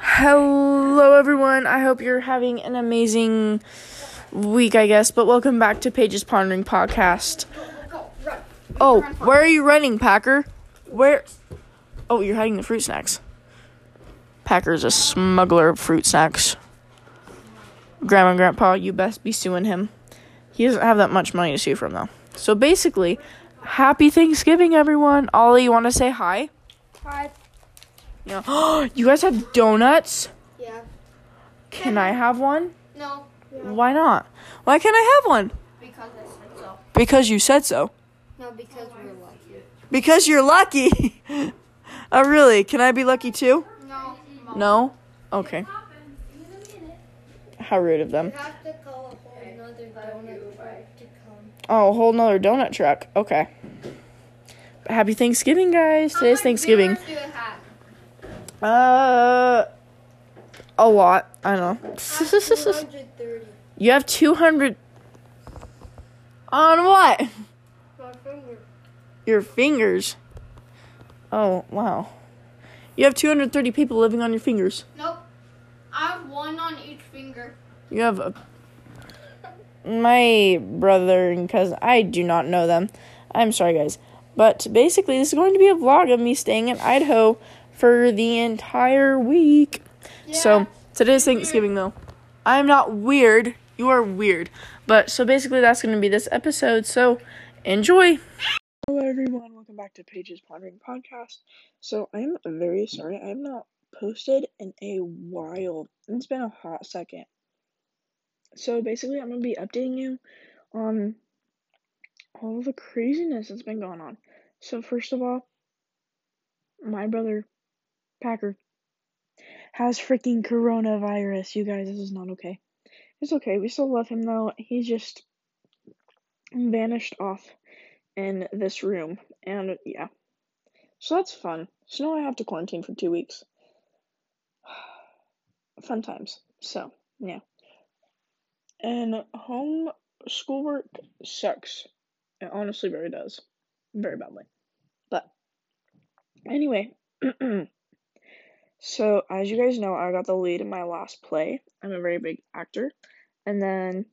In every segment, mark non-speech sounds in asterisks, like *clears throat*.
Hello, everyone. I hope you're having an amazing week, I guess. But welcome back to Paige's Pondering Podcast. Oh, where are you running, Packer? Where? Oh, you're hiding the fruit snacks. Packer's a smuggler of fruit snacks. Grandma and Grandpa, you best be suing him. He doesn't have that much money to sue from, though. So basically, happy Thanksgiving, everyone. Ollie, you want to say hi? Hi. You, *gasps* know, you guys have donuts? Yeah. Can I have one? No. Why not? Why can't I have one? Because I said so. Because you said so. No, because we're lucky. Because you're lucky. *laughs* oh, really? Can I be lucky too? No. No? Okay. How rude of them. You have to call a whole another donut truck to come. Oh, a whole nother donut truck. Okay. Happy Thanksgiving, guys. Today's Thanksgiving. Uh, a lot. I don't know. 230. you have 200. On what? My finger. Your fingers. Oh, wow. You have 230 people living on your fingers. Nope. I have one on each finger. You have a. My brother and cousin. I do not know them. I'm sorry, guys. But basically, this is going to be a vlog of me staying in Idaho for the entire week. So, today's Thanksgiving, though. I'm not weird. You are weird. But, so basically, that's going to be this episode. So, enjoy. Hello, everyone. Welcome back to Paige's Pondering Podcast. So, I'm very sorry. I have not posted in a while. It's been a hot second. So, basically, I'm going to be updating you on all the craziness that's been going on. So, first of all, my brother, Packer, has freaking coronavirus. You guys, this is not okay. It's okay. We still love him, though. He's just vanished off in this room. And yeah. So that's fun. So now I have to quarantine for two weeks. *sighs* Fun times. So, yeah. And home schoolwork sucks. It honestly very does. Very badly. But, anyway. *clears throat* so, as you guys know, I got the lead in my last play. I'm a very big actor. And then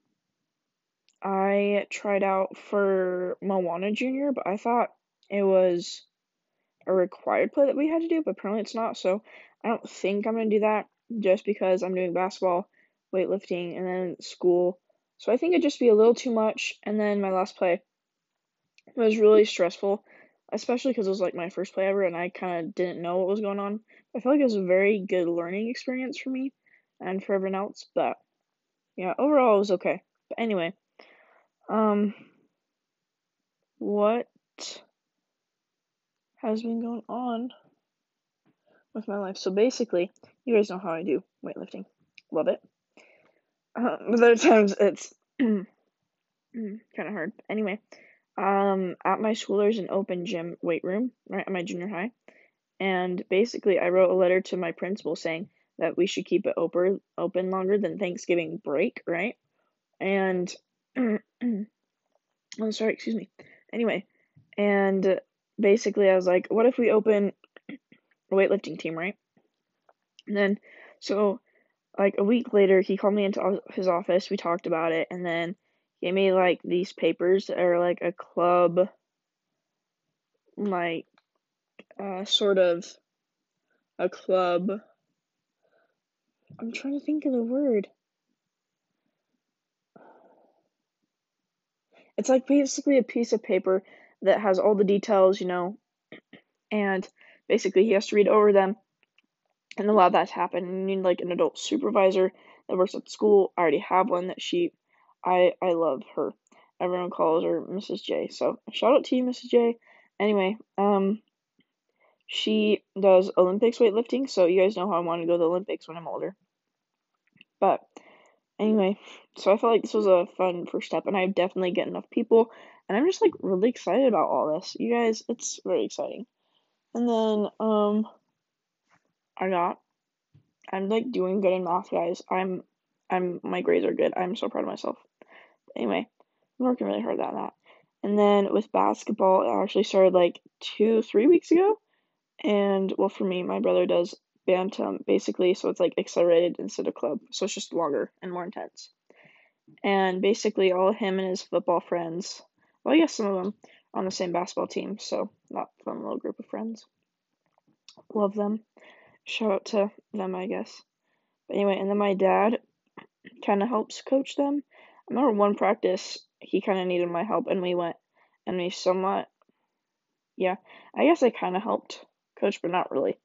I tried out for Moana Junior, but I thought it was a required play that we had to do, but apparently it's not. So I don't think I'm gonna do that just because I'm doing basketball, weightlifting, and then school. So I think it'd just be a little too much. And then my last play was really stressful, especially because it was like my first play ever, and I kind of didn't know what was going on. I feel like it was a very good learning experience for me and for everyone else. But yeah, overall it was okay. But anyway. Um, what has been going on with my life? So basically, you guys know how I do weightlifting. Love it. Uh, but other times it's *clears throat* kind of hard. Anyway, um, at my school there's an open gym weight room right at my junior high, and basically I wrote a letter to my principal saying that we should keep it open open longer than Thanksgiving break, right? And *clears throat* I'm sorry, excuse me. Anyway, and basically, I was like, what if we open a weightlifting team, right? And then, so, like, a week later, he called me into his office. We talked about it, and then gave me, like, these papers that are, like, a club, like, uh, sort of a club. I'm trying to think of the word. It's like basically a piece of paper that has all the details, you know, and basically he has to read over them and allow that to happen. You need like an adult supervisor that works at school. I already have one that she, I I love her. Everyone calls her Mrs. J. So shout out to you, Mrs. J. Anyway, um, she does Olympics weightlifting, so you guys know how I want to go to the Olympics when I'm older. But Anyway, so I felt like this was a fun first step, and I definitely get enough people, and I'm just like really excited about all this. You guys, it's very exciting. And then, um, I got, I'm like doing good in math, guys. I'm, I'm, my grades are good. I'm so proud of myself. But anyway, I'm working really hard on that. And then with basketball, it actually started like two, three weeks ago. And well, for me, my brother does bantam basically, so it's like accelerated instead of club, so it's just longer and more intense. And basically, all him and his football friends, well, I guess some of them on the same basketball team, so that fun little group of friends. Love them. Shout out to them, I guess. But anyway, and then my dad kind of helps coach them. I remember one practice, he kind of needed my help, and we went, and we somewhat, yeah, I guess I kind of helped coach, but not really.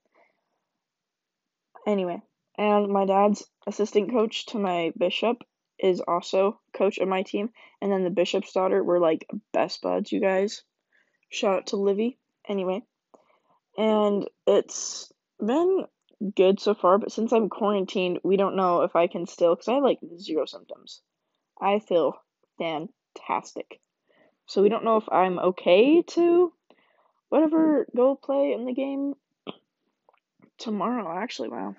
Anyway, and my dad's assistant coach to my bishop is also coach of my team, and then the bishop's daughter, we're like best buds, you guys. Shout out to Livy. Anyway, and it's been good so far, but since I'm quarantined, we don't know if I can still, because I have like zero symptoms. I feel fantastic. So we don't know if I'm okay to whatever go play in the game tomorrow, actually. Wow.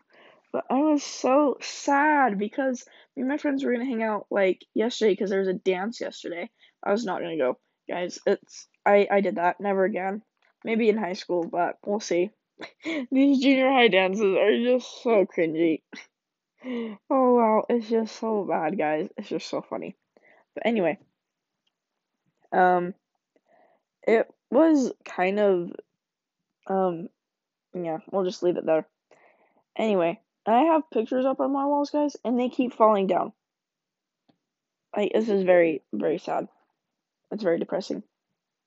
But I was so sad because me and my friends were gonna hang out like yesterday because there was a dance yesterday. I was not gonna go, guys. It's I I did that. Never again. Maybe in high school, but we'll see. *laughs* These junior high dances are just so cringy. *sighs* Oh wow, it's just so bad, guys. It's just so funny. But anyway, um, it was kind of, um, yeah, we'll just leave it there. Anyway, I have pictures up on my walls, guys, and they keep falling down. Like, this is very, very sad. It's very depressing.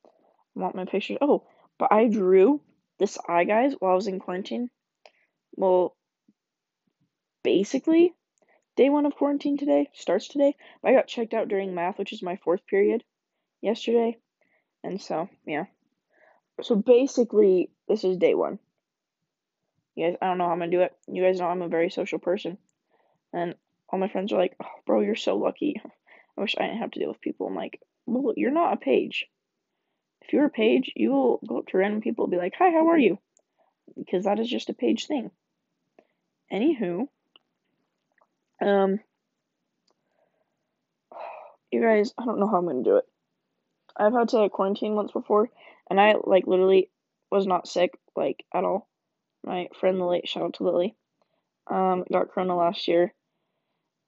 I want my pictures. Oh, but I drew this eye, guys, while I was in quarantine. Well, basically, day one of quarantine today starts today. I got checked out during math, which is my fourth period, yesterday. And so, yeah. So basically, this is day one. You guys, I don't know how I'm gonna do it. You guys know I'm a very social person. And all my friends are like, oh, bro, you're so lucky. I wish I didn't have to deal with people. I'm like, well, you're not a Paige. If you're a Paige, you will go up to random people and be like, hi, how are you? Because that is just a Paige thing. Anywho, um, *sighs* you guys, I don't know how I'm gonna do it. I've had to quarantine once before, and I like literally was not sick like at all. My friend Lily, shout out to Lily, um, got corona last year,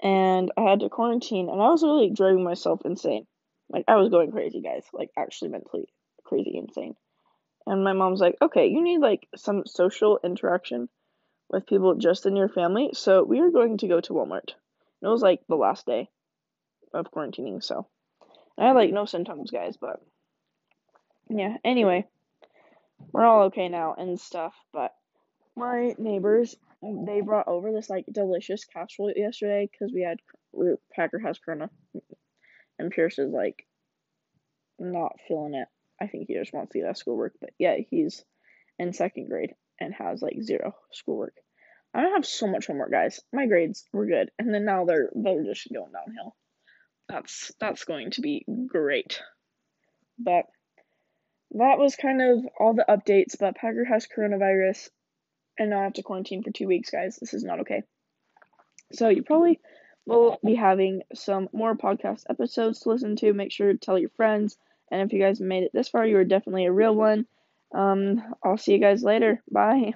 and I had to quarantine, and I was really driving myself insane. Like I was going crazy, guys. Like actually mentally crazy insane. And my mom's like, okay, you need like some social interaction with people just in your family. So we are going to go to Walmart. And it was like the last day of quarantining, so I like no symptoms, guys, but yeah, anyway, we're all okay now and stuff, but my neighbors they brought over this like delicious casserole yesterday because we had Packer has Corona, and Pierce is like not feeling it. I think he just wants to get out schoolwork, but yeah, he's in second grade and has like zero schoolwork. I don't have so much homework, guys. My grades were good, and then now they're they're just going downhill. That's that's going to be great. But that was kind of all the updates. But Packer has coronavirus, and now I have to quarantine for two weeks, guys. This is not okay. So you probably will be having some more podcast episodes to listen to. Make sure to tell your friends. And if you guys made it this far, you are definitely a real one. Um, I'll see you guys later. Bye.